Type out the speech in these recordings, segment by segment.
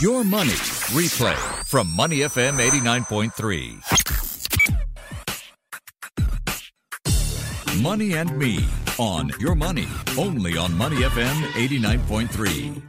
Your Money Replay from Money FM 89.3. Money and Me on Your Money, only on Money FM 89.3.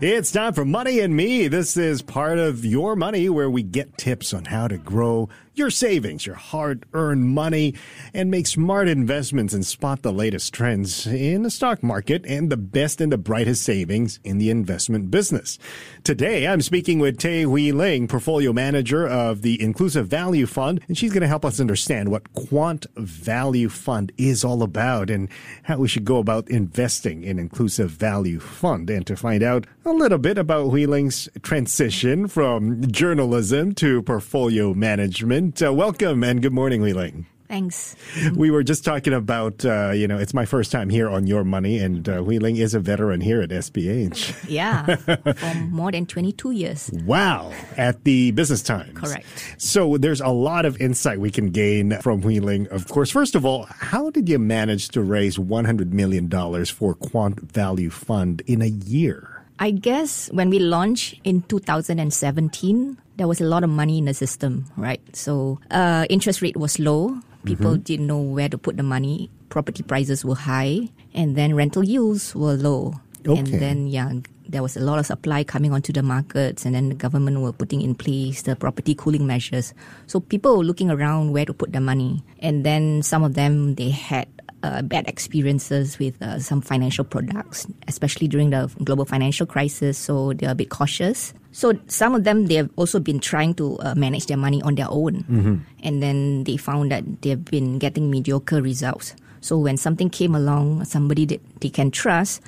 It's time for Money and Me. This is part of Your Money where we get tips on how to grow your savings, your hard earned money, and make smart investments and spot the latest trends in the stock market and the best and the brightest savings in the investment business. Today, I'm speaking with Tay Hui Ling, portfolio manager of the Inclusive Value Fund, and she's going to help us understand what Quant Value Fund is all about and how we should go about investing in Inclusive Value Fund. And to find out a little bit about Hui Ling's transition from journalism to portfolio management, uh, welcome and good morning, Hui Ling. Thanks. We were just talking about, uh, you know, it's my first time here on Your Money, and uh, Hui Ling is a veteran here at SPH. Yeah, for more than 22 years. Wow, at the Business Times. Correct. So there's a lot of insight we can gain from Hui Ling, Of course, first of all, how did you manage to raise $100 million for Quant Value Fund in a year? I guess when we launched in 2017, there was a lot of money in the system, right? So uh, interest rate was low. People mm-hmm. didn't know where to put the money. Property prices were high, and then rental yields were low. Okay. And then yeah, there was a lot of supply coming onto the markets, and then the government were putting in place the property cooling measures. So people were looking around where to put their money, and then some of them they had uh, bad experiences with uh, some financial products, especially during the global financial crisis. So they're a bit cautious. So some of them they have also been trying to uh, manage their money on their own, mm-hmm. and then they found that they've been getting mediocre results. So when something came along, somebody that they can trust,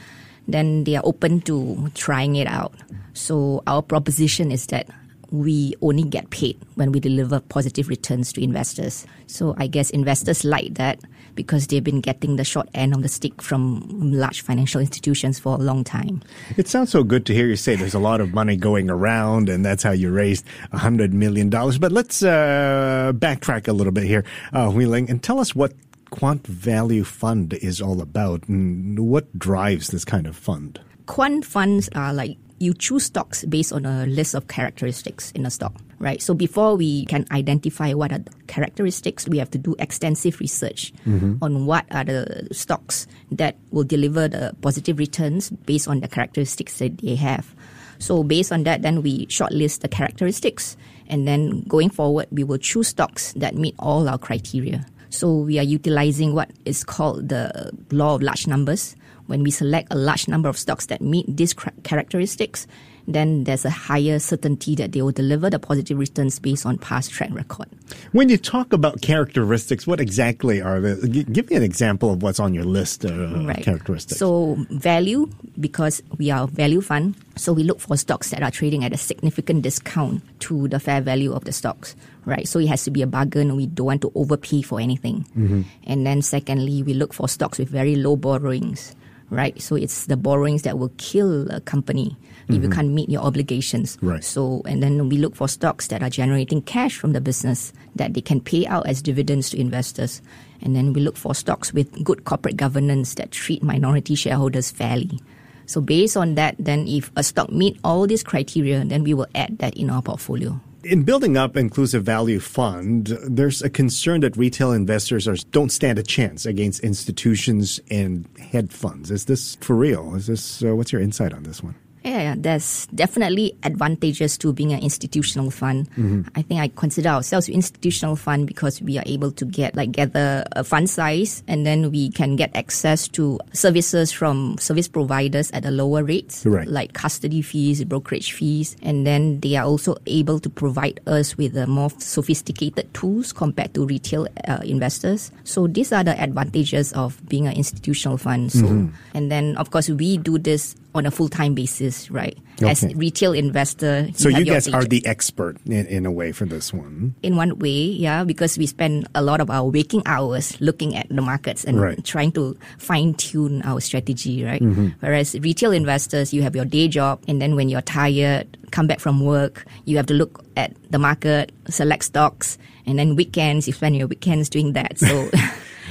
then they are open to trying it out. So our proposition is that we only get paid when we deliver positive returns to investors. So I guess investors like that because they've been getting the short end of the stick from large financial institutions for a long time. It sounds so good to hear you say there's a lot of money going around and that's how you raised $100 million. But let's uh, backtrack a little bit here, uh, Hui Ling, and tell us what Quant Value Fund is all about and what drives this kind of fund. Quant funds are like you choose stocks based on a list of characteristics in a stock, right? So before we can identify what are the characteristics, we have to do extensive research mm-hmm. on what are the stocks that will deliver the positive returns based on the characteristics that they have. So based on that, then we shortlist the characteristics, and then going forward, we will choose stocks that meet all our criteria. So we are utilizing what is called the law of large numbers when we select a large number of stocks that meet these characteristics, then there's a higher certainty that they will deliver the positive returns based on past track record. When you talk about characteristics, what exactly are the? Give me an example of what's on your list of right. characteristics. So value, because we are a value fund, so we look for stocks that are trading at a significant discount to the fair value of the stocks right? So it has to be a bargain. We don't want to overpay for anything. Mm-hmm. And then secondly, we look for stocks with very low borrowings right? So it's the borrowings that will kill a company mm-hmm. if you mm-hmm. can't meet your obligations. Right. So and then we look for stocks that are generating cash from the business that they can pay out as dividends to investors. And then we look for stocks with good corporate governance that treat minority shareholders fairly. So based on that, then if a stock meet all these criteria, then we will add that in our portfolio in building up inclusive value fund, there's a concern that retail investors are, don't stand a chance against institutions and hedge funds. Is this for real? Is this uh, what's your insight on this one? Yeah, there's definitely advantages to being an institutional fund. Mm-hmm. I think I consider ourselves an institutional fund because we are able to get like gather a fund size and then we can get access to services from service providers at a lower rates, right. like custody fees, brokerage fees, and then they are also able to provide us with a more sophisticated tools compared to retail uh, investors. So these are the advantages of being an institutional fund. So, mm-hmm. and then of course we do this on a full time basis, right? Okay. As retail investor. You so you guys are the expert in, in a way for this one. In one way, yeah, because we spend a lot of our waking hours looking at the markets and right. trying to fine tune our strategy, right? Mm-hmm. Whereas retail investors, you have your day job, and then when you're tired, come back from work, you have to look at the market, select stocks, and then weekends, you spend your weekends doing that. So.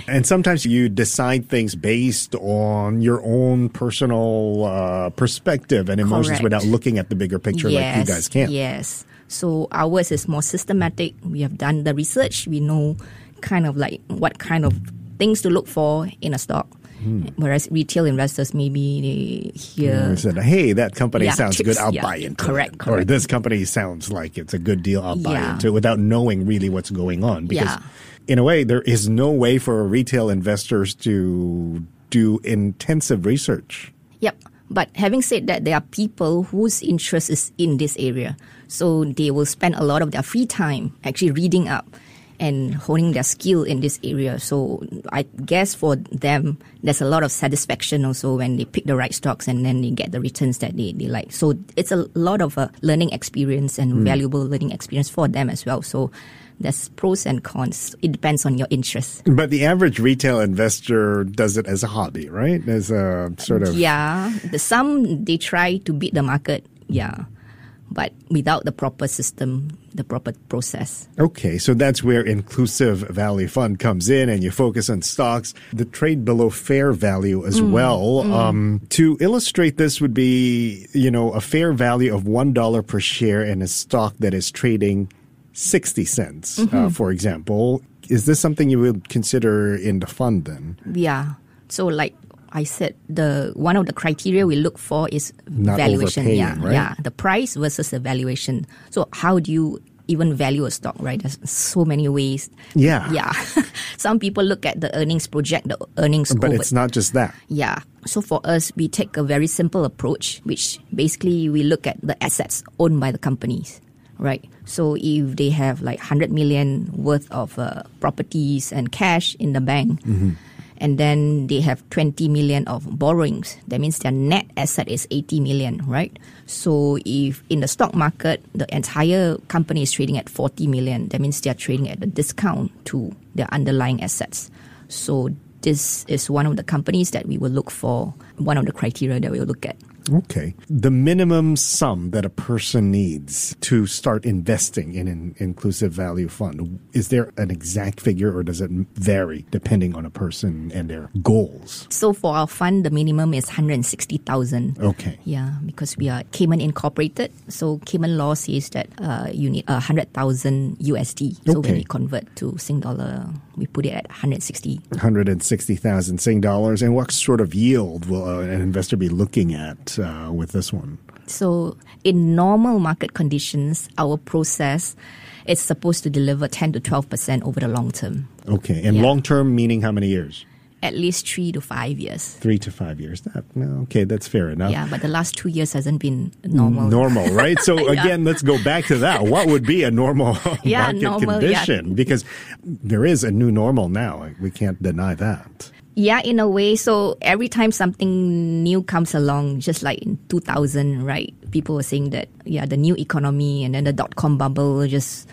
And sometimes you decide things based on your own personal uh, perspective and emotions Correct. without looking at the bigger picture like you guys can. Yes. So ours is more systematic. We have done the research. We know kind of like what kind of things to look for in a stock. Hmm. Whereas retail investors maybe they hear said, hey, that company Yeah, sounds tips, good. I'll yeah. buy into Correct, it. Or correct. this company sounds like it's a good deal. I'll buy into it without knowing really what's going on. Because Yeah. In a way, there is no way for retail investors to do intensive research. Yep. But having said that, there are people whose interest is in this area. So they will spend a lot of their free time actually reading up and honing their skill in this area. So I guess for them, there's a lot of satisfaction also when they pick the right stocks and then they get the returns that they, they like. So it's a lot of a learning experience and hmm. valuable learning experience for them as well. So there's pros and cons. It depends on your interest. But the average retail investor does it as a hobby, right? As a sort of. Yeah, the, some they try to beat the market. Yeah, but without the proper system, the proper process. Okay, so that's where Inclusive Value Fund comes in, and you focus on stocks, that trade below fair value as well. Um, to illustrate this, would be you know a fair value of one dollar per share in a stock that is trading sixty cents, uh, for example. Is this something you would consider in the fund then? Yeah. So like I said, the one of the criteria we look for is Not valuation. yeah, right? yeah. The price versus the valuation. So how do you even value a stock? Right. There's so many ways. Yeah. Yeah. Some people look at the earnings, project the earnings But over it's not just that. Yeah. So for us, we take a very simple approach, which basically we look at the assets owned by the companies, right? So if they have like 100 million worth of uh, properties and cash in the bank, and then they have 20 million of borrowings, that means their net asset is 80 million, right? So if in the stock market, the entire company is trading at 40 million, that means they are trading at a discount to their underlying assets. So this is one of the companies that we will look for, one of the criteria that we will look at. Okay. The minimum sum that a person needs to start investing in an inclusive value fund, is there an exact figure or does it vary depending on a person and their goals? So for our fund, the minimum is 160,000. Okay. Yeah, because we are Cayman Incorporated. So Cayman law says that uh, you need a 100,000 USD. So Okay. when we convert to Sing dollar, we put it at 160. 160,000 Sing dollars. And what sort of yield will uh, an investor be looking at uh, with this one? So in normal market conditions, our process is supposed to deliver 10 to 12% over the long term, Okay. And Yeah. long term, meaning how many years? At least three to five years. Three to five years. That, no, okay, that's fair enough. Yeah, but the last two years hasn't been normal. normal, right? So again, let's go back to that. What would be a normal Yeah, market normal, yeah. condition? Because there is a new normal now. We can't deny that. Yeah, in a way. So every time something new comes along, just like in 2000, right? People were saying that, yeah, the new economy and then the dot com bubble just,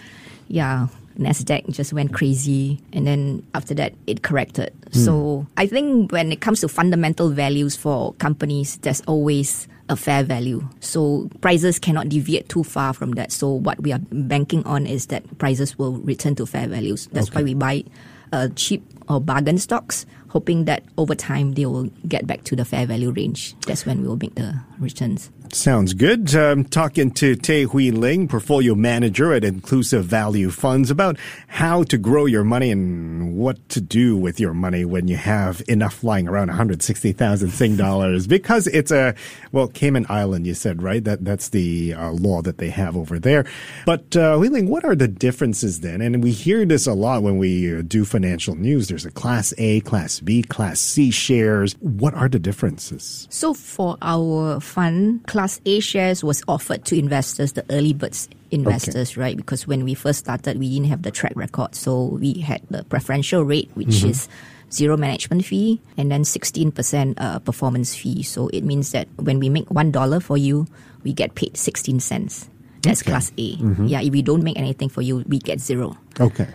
yeah, NASDAQ just went crazy. And then after that, it corrected. So I think when it comes to fundamental values for companies, there's always a fair value. So prices cannot deviate too far from that. So what we are banking on is that prices will return to fair values. That's why we buy uh, cheap or bargain stocks, hoping that over time they will get back to the fair value range. That's when we will make the returns. Sounds good. Um, talking to Tay Hui Ling, portfolio manager at Inclusive Value Funds, about how to grow your money and what to do with your money when you have enough lying around 160,000 Sing dollars. Because it's a, well, Cayman Island, you said, right? That That's the uh, law that they have over there. But uh, Hui Ling, what are the differences then? And we hear this a lot when we uh, do financial news. There's a Class A, Class B, Class C shares. What are the differences? So for our fund, Class A shares was offered to investors, the early birds investors, right? Because when we first started, we didn't have the track record. So we had the preferential rate, which is zero management fee and then 16% uh, performance fee. So it means that when we make $1 for you, we get paid 16 cents. That's Okay. Class A. Yeah, if we don't make anything for you, we get zero. Okay.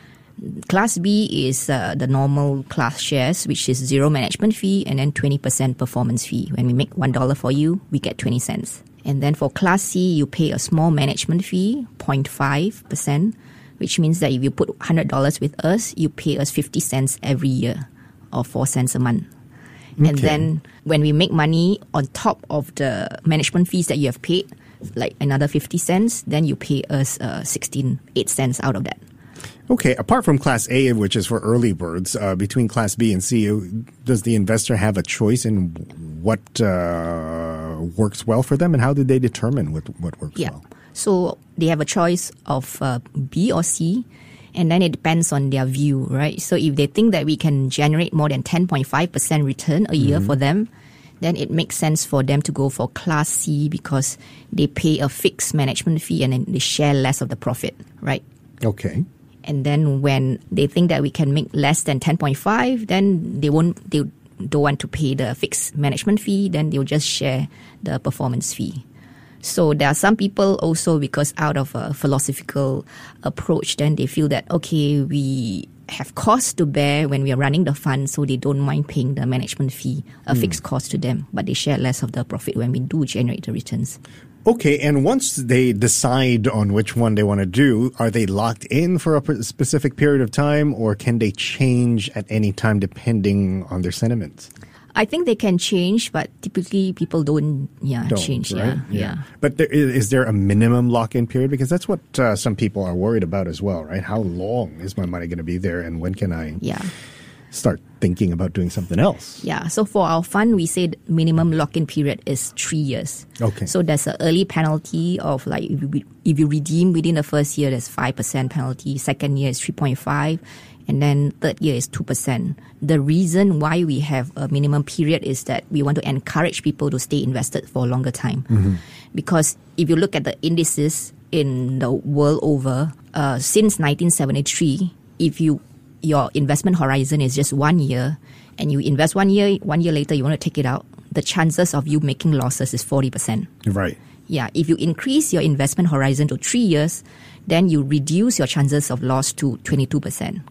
Class B is uh, the normal class shares, which is zero management fee and then 20% performance fee. When we make $1 for you, we get 20 cents. And then for Class C, you pay a small management fee, 0.5%, which means that if you put $100 with us, you pay us 50 cents every year or four cents a month. Okay. And then when we make money on top of the management fees that you have paid, like another 50 cents, then you pay us uh, 16, 8 cents out of that. Okay, apart from Class A, which is for early birds, uh, between Class B and C, uh, does the investor have a choice in what uh, works well for them, and how do they determine what, what works Yeah. well? So they have a choice of uh, B or C, and then it depends on their view, right? So if they think that we can generate more than 10.5% return a year for them, then it makes sense for them to go for Class C because they pay a fixed management fee and then they share less of the profit, right? Okay. And then when they think that we can make less than 10.5, then they won't, they don't want to pay the fixed management fee, then they'll just share the performance fee. So there are some people also because out of a philosophical approach, then they feel that, okay, we have costs to bear when we are running the fund, so they don't mind paying the management fee, a hmm. fixed cost to them, but they share less of the profit when we do generate the returns. Okay, and once they decide on which one they want to do, are they locked in for a specific period of time, or can they change at any time depending on their sentiments? I think they can change, but typically people don't, yeah, Don't, change. right? Yeah, yeah. But there, is, is there a minimum lock-in period? Because that's what uh, some people are worried about as well, right? How long is my money going to be there, and when can I Yeah. Start thinking about doing something else? Yeah. So for our fund, we say the minimum lock-in period is three years. Okay. So there's an early penalty of like if you, if you redeem within the first year, there's five percent penalty. Second year is three point five, and then third year is two percent. The reason why we have a minimum period is that we want to encourage people to stay invested for a longer time, because if you look at the indices in the world over, uh, since 1973, if you your investment horizon is just one year and you invest one year, one year later you want to take it out, the chances of you making losses is 40%. Right. Yeah, if you increase your investment horizon to three years, then you reduce your chances of loss to 22%.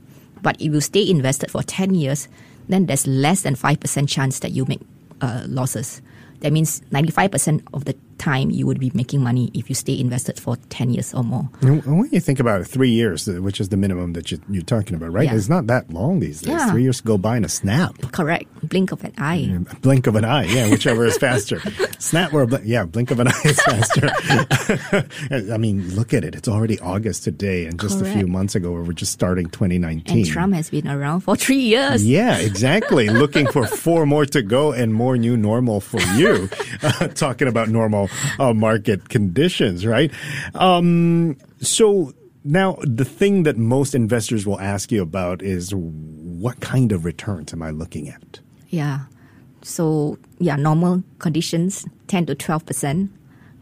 But if you stay invested for 10 years, then there's less than 5% chance that you make uh, losses. That means 95% of the time you would be making money if you stay invested for 10 years or more. And When you think about it, three years, uh, which is the minimum that you, you're talking about, right? Yeah. It's not that long these days. Yeah. Three years go by in a snap. Correct. Blink of an eye. Blink of an eye, yeah, whichever is faster. Snap or blink, yeah, blink of an eye is faster. I mean, look at it. It's already August today, and just a few months ago, we were just starting 2019. And Trump has been around for three years. Yeah, exactly. Looking for four more to go and more new normal for you. Uh, talking about normal uh, market conditions, right? Um, so now the thing that most investors will ask you about is what kind of returns am I looking at? Yeah. So yeah, normal conditions, ten to twelve percent.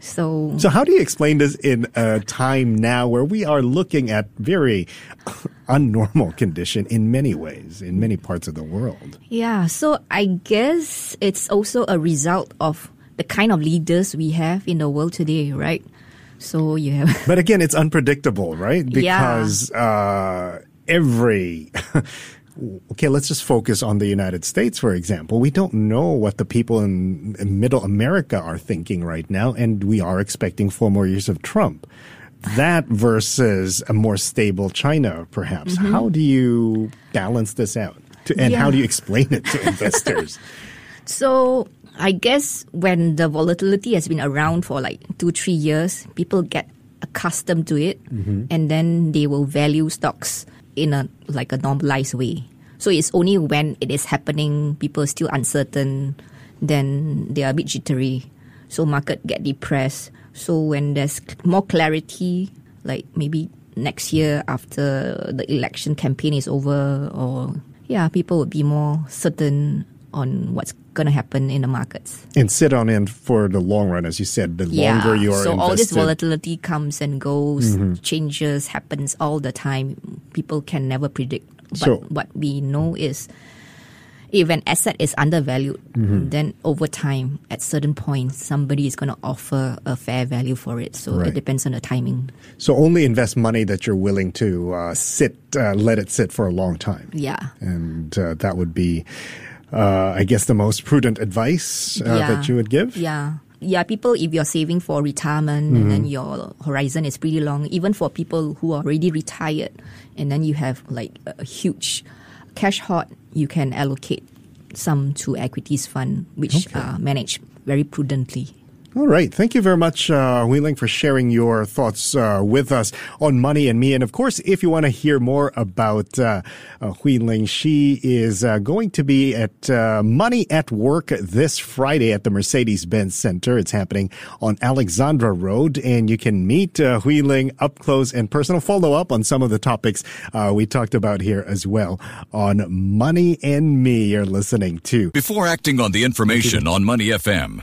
So So how do you explain this in a time now where we are looking at very unnormal condition in many ways in many parts of the world? yeah, so I guess it's also a result of the kind of leaders we have in the world today, right? So you have But again, it's unpredictable, right? Yeah. Because uh, every. Okay, let's just focus on the United States, for example. We don't know what the people in, in middle America are thinking right now, and we are expecting four more years of Trump. That versus a more stable China, perhaps. How do you balance this out? To, and how Mm-hmm. Do you explain it to investors? So I guess when the volatility has been around for like two, three years, people get accustomed to it mm-hmm. and then they will value stocks in a like a normalized way. So it's only when it is happening, people are still uncertain, then they are a bit jittery. So market get depressed. So when there's more clarity, like maybe next year after the election campaign is over or yeah, people would be more certain on what's going to happen in the markets. and sit on it for the long run, as you said. The Yeah. longer you're so all this volatility comes and goes, changes happens all the time. People can never predict. But So- what we know is if an asset is undervalued, Mm-hmm. then over time, at certain points, somebody is going to offer a fair value for it. So Right. it depends on the timing. So only invest money that you're willing to uh, sit, uh, let it sit for a long time. Yeah. And uh, that would be, uh, I guess, the most prudent advice uh, Yeah. that you would give. Yeah. Yeah, people, if you're saving for retirement and then your horizon is pretty long, even for people who are already retired, and then you have like a, huge cash hot, you can allocate some to equities fund, which Okay. are managed very prudently. All right. Thank you very much, uh, Hui Ling, for sharing your thoughts uh, with us on Money and Me. And of course, if you want to hear more about uh, uh, Hui Ling, she is uh, going to be at uh, Money at Work this Friday at the Mercedes Benz Center. It's happening on Alexandra Road, and you can meet uh, Hui Ling up close and personal. Follow up on some of the topics uh, we talked about here as well on Money and Me. You're listening to. Before acting on the information on Money FM,